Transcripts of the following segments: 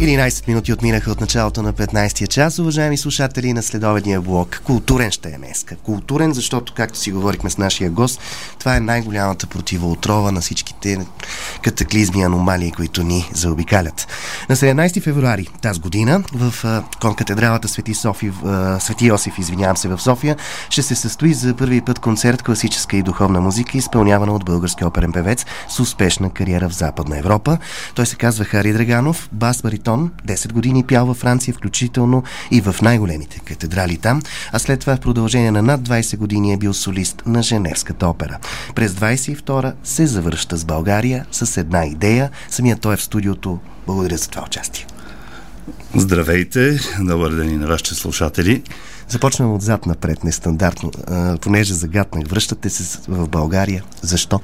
11 минути отминаха от началото на 15-я час. Уважаеми слушатели на следоведния блок, културен ще е днеска. Културен, защото, както си говорихме с нашия гост, това е най-голямата противоотрова на всичките катаклизми аномалии, които ни заобикалят. На 17 февруари тази година в конкатедралата Свети, Софи, Свети Йосиф, извинявам се, в София, ще се състои за първи път концерт класическа и духовна музика, изпълнявана от български оперен певец с успешна кариера в Западна Европа. Той се казва Хари Драганов, бас баритон, 10 години пял във Франция, включително и в най-големите катедрали там, а след това в продължение на над 20 години е бил солист на Женевската опера. През 22 се завръща с България с една идея. Самият той е в студиото. Благодаря за това участие. Здравейте, добър ден и на вашите слушатели. Започвам отзад напред, нестандартно, а, понеже загаднах. Връщате се в България. Защо?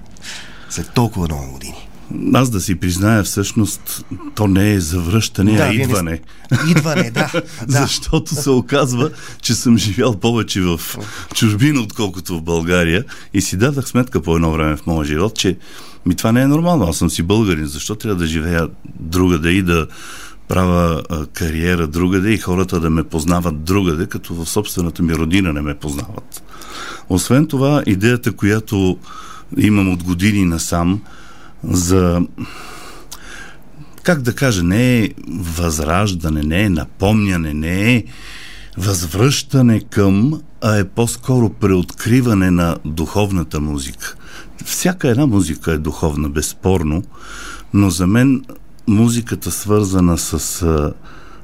След толкова много години. Аз да си призная, всъщност, то не е завръщане, да, а идване. Не... Идване, да. да. Защото се оказва, че съм живял повече в чужбина, отколкото в България. И си дадах сметка по едно време в моя живот, че ми това не е нормално. Аз съм си българин. Защо трябва да живея другаде и да правя а, кариера другаде и хората да ме познават другаде, като в собствената ми родина не ме познават. Освен това, идеята, която имам от години насам, за как да кажа, не е възраждане, не е напомняне, не е възвръщане към, а е по-скоро преоткриване на духовната музика. Всяка една музика е духовна, безспорно, но за мен музиката свързана с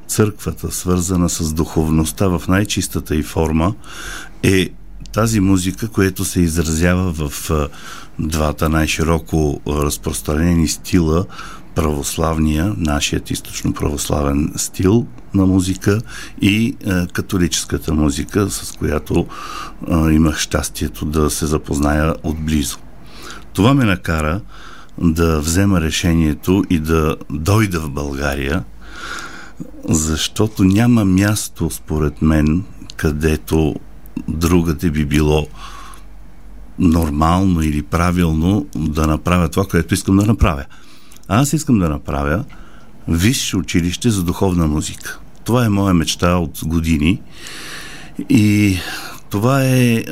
църквата, свързана с духовността в най-чистата и форма, е тази музика, която се изразява в двата най-широко разпространени стила православния, нашият източно-православен стил на музика и е, католическата музика, с която е, имах щастието да се запозная отблизо. Това ме накара да взема решението и да дойда в България, защото няма място, според мен, където другаде би било нормално или правилно да направя това, което искам да направя. Аз искам да направя висше училище за духовна музика. Това е моя мечта от години и това е, е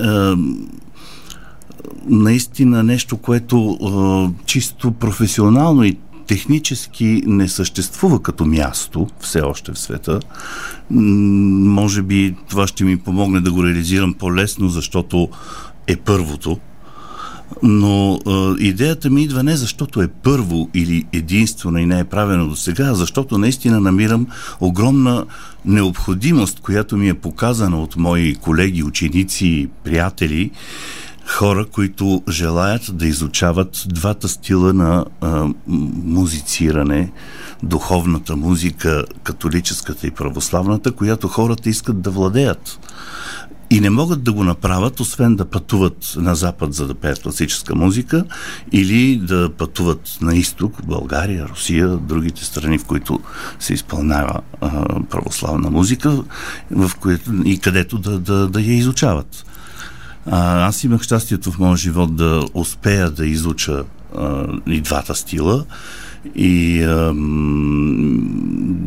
наистина нещо, което е, чисто професионално и технически не съществува като място все още в света. Може би това ще ми помогне да го реализирам по-лесно, защото е първото. Но е, идеята ми идва не защото е първо или единствено и не е правено до сега, а защото наистина намирам огромна необходимост, която ми е показана от мои колеги, ученици, приятели, хора, които желаят да изучават двата стила на а, музициране, духовната музика, католическата и православната, която хората искат да владеят. И не могат да го направят, освен да пътуват на Запад, за да пеят класическа музика, или да пътуват на изток, България, Русия, другите страни, в които се изпълнява а, православна музика, в които, и където да, да, да я изучават. А, аз имах щастието в моя живот да успея да изуча а, и двата стила. И а,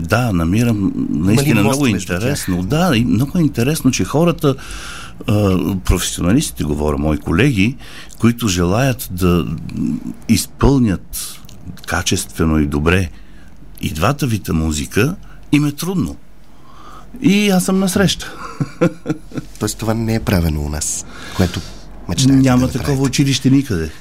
да, намирам наистина много интересно. Да, и много е интересно, че хората, а, професионалистите, говоря, мои колеги, които желаят да изпълнят качествено и добре и двата вида музика, им е трудно. И аз съм насреща. Тоест това не е правено у нас, което мечтаете Няма да такова училище никъде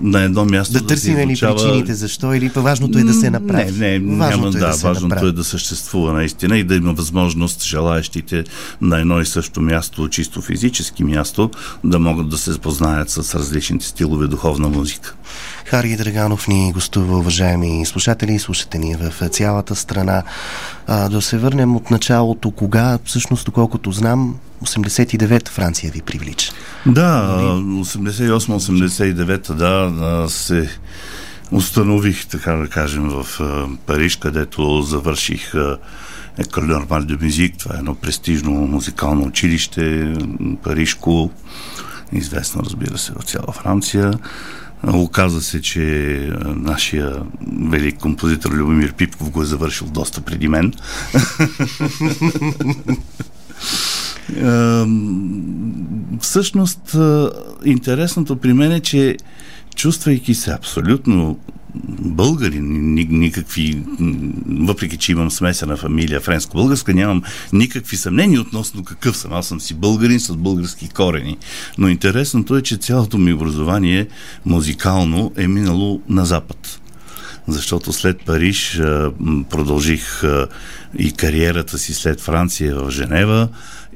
на едно място да, да търсим ли изучава... причините защо или важното е да се направи. Не, не, важното няма, е да, да важното направи. е да съществува наистина и да има възможност желаящите на едно и също място, чисто физически място, да могат да се запознаят с различните стилове духовна музика. Хари Драганов ни гостува, уважаеми слушатели, слушате ни в цялата страна. А, да се върнем от началото, кога, всъщност, доколкото знам, 89 Франция ви привлича. Да, 88-89 да, се установих, така да кажем, в Париж, където завърших Еколе Нормал де Мюзик. Това е едно престижно музикално училище, парижко. известно, разбира се, в цяла Франция. Оказа се, че нашия велик композитор Любомир Пипков го е завършил доста преди мен. Всъщност, интересното при мен е, че чувствайки се абсолютно българи, никакви, въпреки че имам смесена фамилия френско-българска, нямам никакви съмнения относно какъв съм. Аз съм си българин с български корени. Но интересното е, че цялото ми образование музикално е минало на Запад защото след Париж продължих и кариерата си след Франция в Женева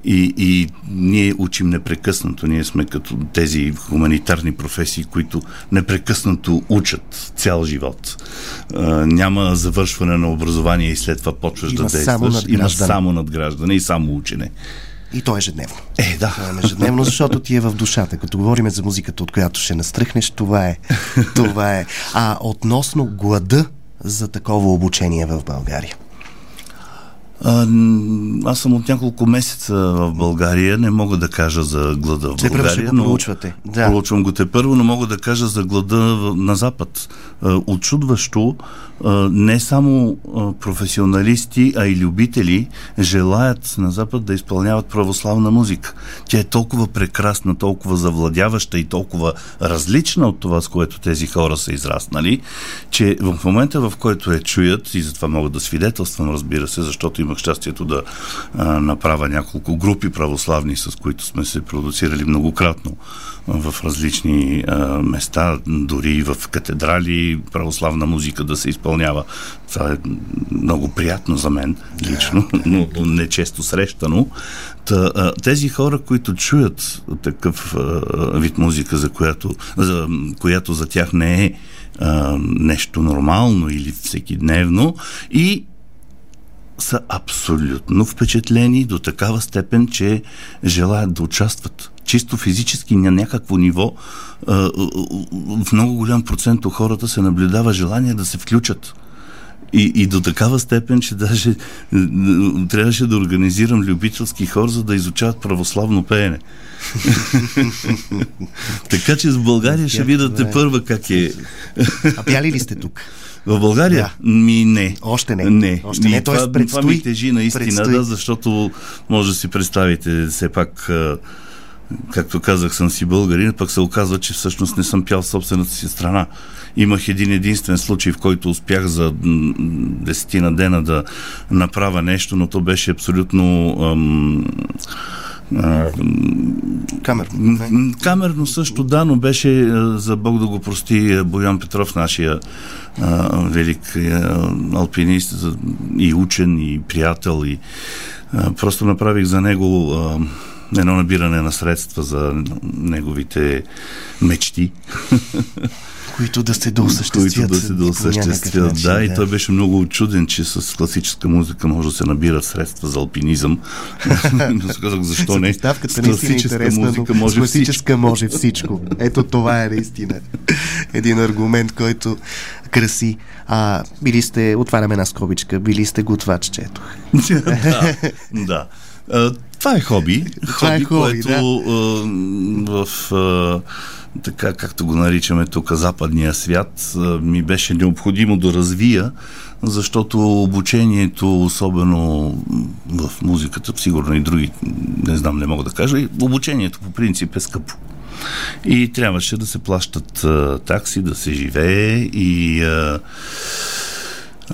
и, и ние учим непрекъснато. Ние сме като тези хуманитарни професии, които непрекъснато учат цял живот. А, няма завършване на образование и след това почваш Има да действаш. Само Има само надграждане и само учене. И то е ежедневно. Е, да. Това е ежедневно, защото ти е в душата. Като говорим за музиката, от която ще настръхнеш, това е. Това е. А относно глада за такова обучение в България. А, аз съм от няколко месеца в България. Не мога да кажа за глада в Те България. но проучвате. Да. Проучвам го те първо, но мога да кажа за глада на Запад. Очудващо, не само професионалисти, а и любители желаят на Запад да изпълняват православна музика. Тя е толкова прекрасна, толкова завладяваща и толкова различна от това, с което тези хора са израснали, че в момента, в който я чуят, и затова мога да свидетелствам, разбира се, защото имах щастието да а, направя няколко групи православни, с които сме се продуцирали многократно в различни а, места, дори в катедрали, православна музика да се изпълнява. Това е много приятно за мен лично, но не често срещано. Та, а, тези хора, които чуят такъв а, вид музика, за която, за, която за тях не е а, нещо нормално или всекидневно и са абсолютно впечатлени до такава степен, че желаят да участват. Чисто физически на някакво ниво в много голям процент от хората се наблюдава желание да се включат. И, и до такава степен, че даже трябваше да организирам любителски хор, за да изучават православно пеене. така че в България ще видите първа как е. А пяли ли сте тук? В България? Да. Ми не. Още не. Не. Още не. Това, Тоест предстои, това ми тежи наистина, предстои. да, защото може да си представите все пак както казах, съм си българин, пък се оказва, че всъщност не съм пял собствената си страна. Имах един единствен случай, в който успях за десетина дена да направя нещо, но то беше абсолютно ам, Камерно. Камерно също, да, но беше за Бог да го прости Боян Петров, нашия а, велик а, алпинист и учен, и приятел. И, а, просто направих за него а, едно набиране на средства за неговите мечти. които да се доосъществят. Които да се доосъществят, начин, да, да. И той беше много очуден, че с класическа музика може да се набират средства за алпинизъм. но казах, защо не? С класическа е музика може с класическа всичко. може всичко. Ето това е наистина един аргумент, който краси. А, били сте, отваряме една скобичка, били сте готвач, четох. да, да. Това е хоби. Това е хоби, което да. в така както го наричаме тук западния свят, ми беше необходимо да развия, защото обучението, особено в музиката, сигурно и други, не знам, не мога да кажа, обучението по принцип е скъпо. И трябваше да се плащат а, такси, да се живее и а,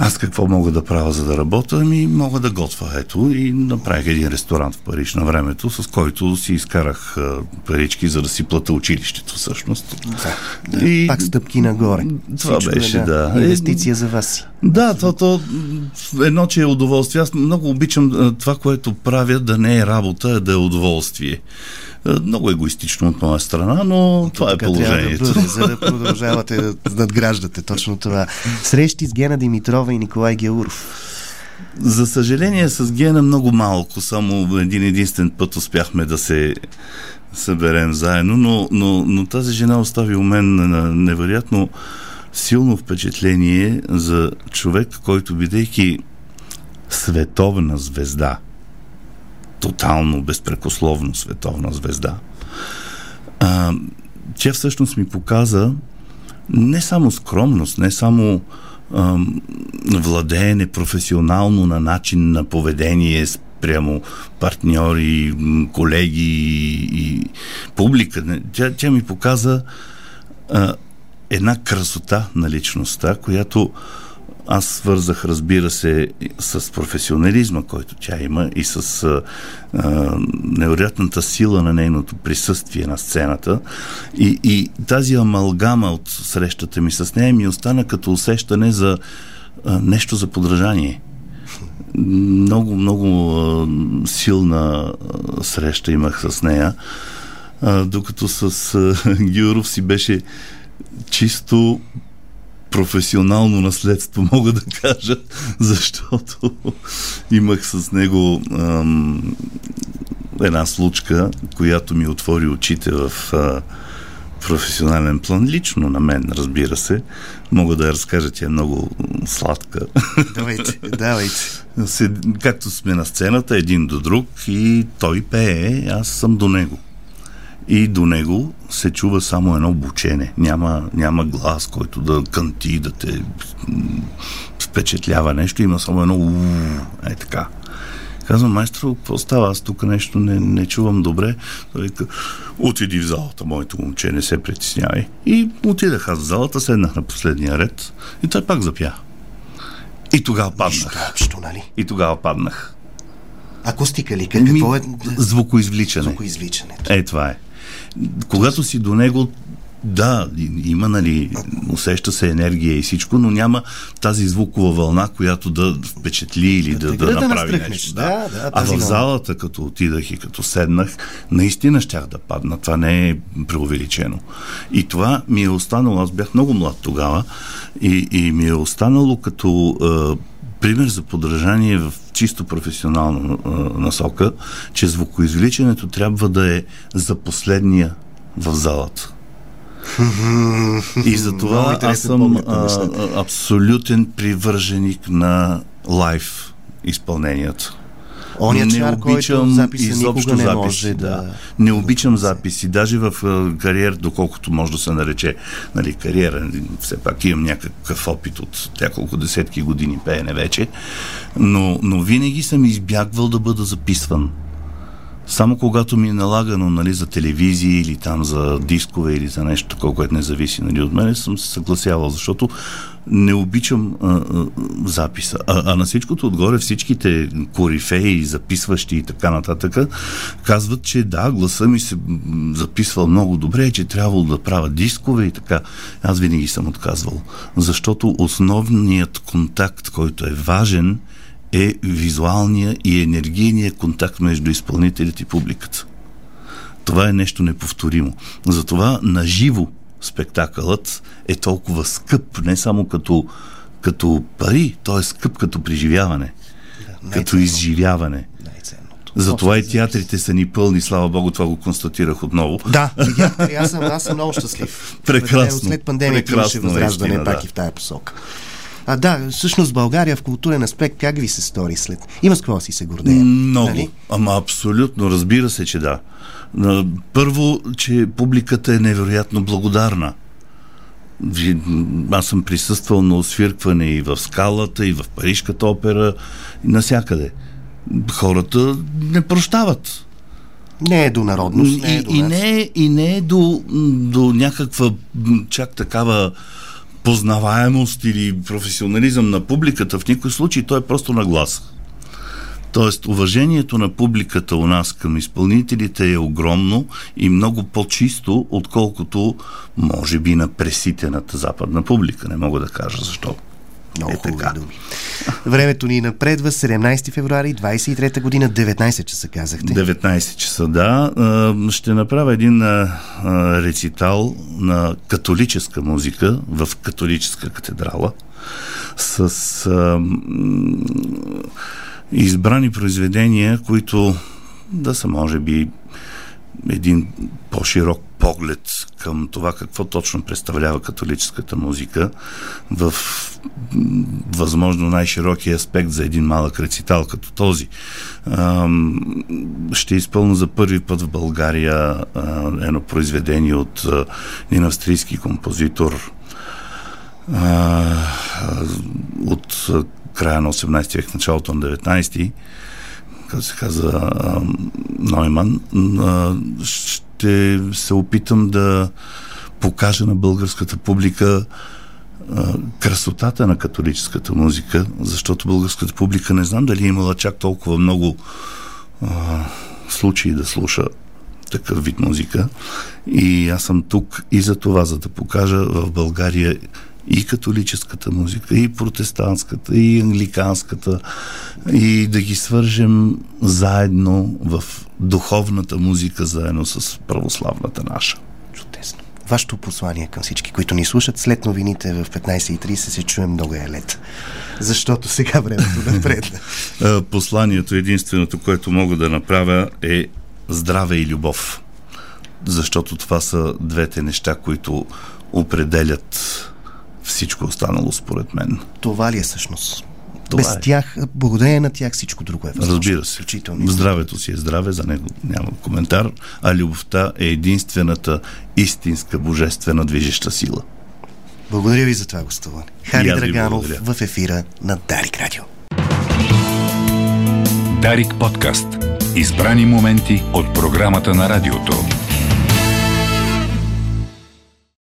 аз какво мога да правя за да работя? Ами мога да готвя. Ето и направих един ресторант в Париж на времето, с който си изкарах а, парички, за да си плата училището всъщност. Да, да. И... Пак стъпки нагоре. Това Всичко беше, да. да. Инвестиция за вас. Да, то, то едно, че е удоволствие. Аз много обичам това, което правя, да не е работа, а да е удоволствие. Много егоистично от моя страна, но това е положението. Да бъде, за да продължавате да надграждате точно това. Срещи с Гена Димитрова и Николай Геуров. За съжаление с Гена много малко, само един единствен път успяхме да се съберем заедно, но, но, но тази жена остави у мен на невероятно силно впечатление за човек, който бидейки световна звезда, тотално, безпрекословно световна звезда, а, тя всъщност ми показа не само скромност, не само а, владеене професионално на начин на поведение прямо партньори, колеги и публика. Тя, тя ми показа а, една красота на личността, която аз свързах, разбира се, с професионализма, който тя има и с а, а, невероятната сила на нейното присъствие на сцената. И, и тази амалгама от срещата ми с нея ми остана като усещане за а, нещо за подражание. Много, много силна среща имах с нея, докато с Гюров си беше чисто професионално наследство, мога да кажа, защото имах с него ам, една случка, която ми отвори очите в а, професионален план, лично на мен, разбира се. Мога да я разкажа, тя е много сладка. Давайте, давайте. Както сме на сцената, един до друг и той пее, аз съм до него и до него се чува само едно обучение. Няма, няма глас, който да кънти, да те впечатлява нещо. Има само едно е така. Казвам, майстро, какво става? Аз тук нещо не, не чувам добре. Той вика, отиди в залата, моето момче, не се притеснявай. И отидах аз в залата, седнах на последния ред и той пак запя. И тогава паднах. Нищо общо, нали? И тогава паднах. Акустика ли? Какво е? Звукоизвличане. Звукоизвличането. Е, това е. Когато си до него, да, има, нали, усеща се енергия и всичко, но няма тази звукова вълна, която да впечатли или да, да, да, да направи нещо. Да. Да, да, а в залата, като отидах и като седнах, наистина щях да падна. Това не е преувеличено. И това ми е останало, аз бях много млад тогава, и, и ми е останало като пример за подражание в чисто професионална насока, че звукоизвличането трябва да е за последния в залата. И за това аз съм а, абсолютен привърженик на лайф изпълнението. Оня не чар, обичам изобщо не записи. Може да... да. Не обичам записи. Даже в кариер, доколкото може да се нарече нали, кариера, все пак имам някакъв опит от няколко десетки години пеене вече, но, но винаги съм избягвал да бъда записван. Само когато ми е налагано нали, за телевизия или там за дискове или за нещо такова, което не зависи нали, от мен, съм се съгласявал, защото не обичам а, а, записа. А, а на всичкото отгоре всичките корифеи, записващи и така нататък, казват, че да, гласа ми се записвал много добре, че трябвало да правя дискове и така. Аз винаги съм отказвал. Защото основният контакт, който е важен, е визуалния и енергийния контакт между изпълнителите и публиката. Това е нещо неповторимо. Затова наживо спектакълът е толкова скъп, не само като, като пари, той е скъп като преживяване, да, като изживяване. Затова и театрите са ни пълни, слава Богу, това го констатирах отново. Да, аз съм, аз съм много щастлив. Прекрасно. След пандемията имаше възраждане пак да. и в тая посока. А да, всъщност България в културен аспект как ви се стори след? Има с какво си се гордея? Много. Нали? Ама абсолютно, разбира се, че да. Първо, че публиката е невероятно благодарна. Аз съм присъствал на освиркване и в Скалата, и в Парижката опера, и насякъде. Хората не прощават. Не е до народност. Не е до и, и, не е, и не е до, до някаква чак такава познаваемост или професионализъм на публиката. В никой случай той е просто на глас. Тоест, уважението на публиката у нас към изпълнителите е огромно и много по-чисто, отколкото, може би, на преситената западна публика. Не мога да кажа защо. Много е хубави думи. Времето ни напредва 17 февруари, 23 година, 19 часа казахте. 19 часа, да. Ще направя един рецитал на католическа музика в католическа катедрала с избрани произведения, които да са, може би, един по-широк поглед към това какво точно представлява католическата музика в възможно най-широкия аспект за един малък рецитал като този. Ще изпълна за първи път в България едно произведение от един австрийски композитор от края на 18 век, началото на 19 като се каза Нойман, ще се опитам да покажа на българската публика красотата на католическата музика, защото българската публика не знам дали е имала чак толкова много случаи да слуша такъв вид музика. И аз съм тук и за това, за да покажа в България и католическата музика, и протестантската, и англиканската, и да ги свържем заедно в духовната музика, заедно с православната наша. Чудесно. Вашето послание към всички, които ни слушат след новините в 15.30 се чуем много е лет. Защото сега времето напредна. Посланието, единственото, което мога да направя е здраве и любов. Защото това са двете неща, които определят всичко останало, според мен. Това ли е всъщност? Това Без е. тях, благодарение на тях всичко друго е възможно. Разбира се. Здравето си е здраве, за него няма коментар, а любовта е единствената истинска божествена движеща сила. Благодаря ви за това гостуване. Хари Драганов в ефира на Дарик Радио. Дарик подкаст. Избрани моменти от програмата на радиото.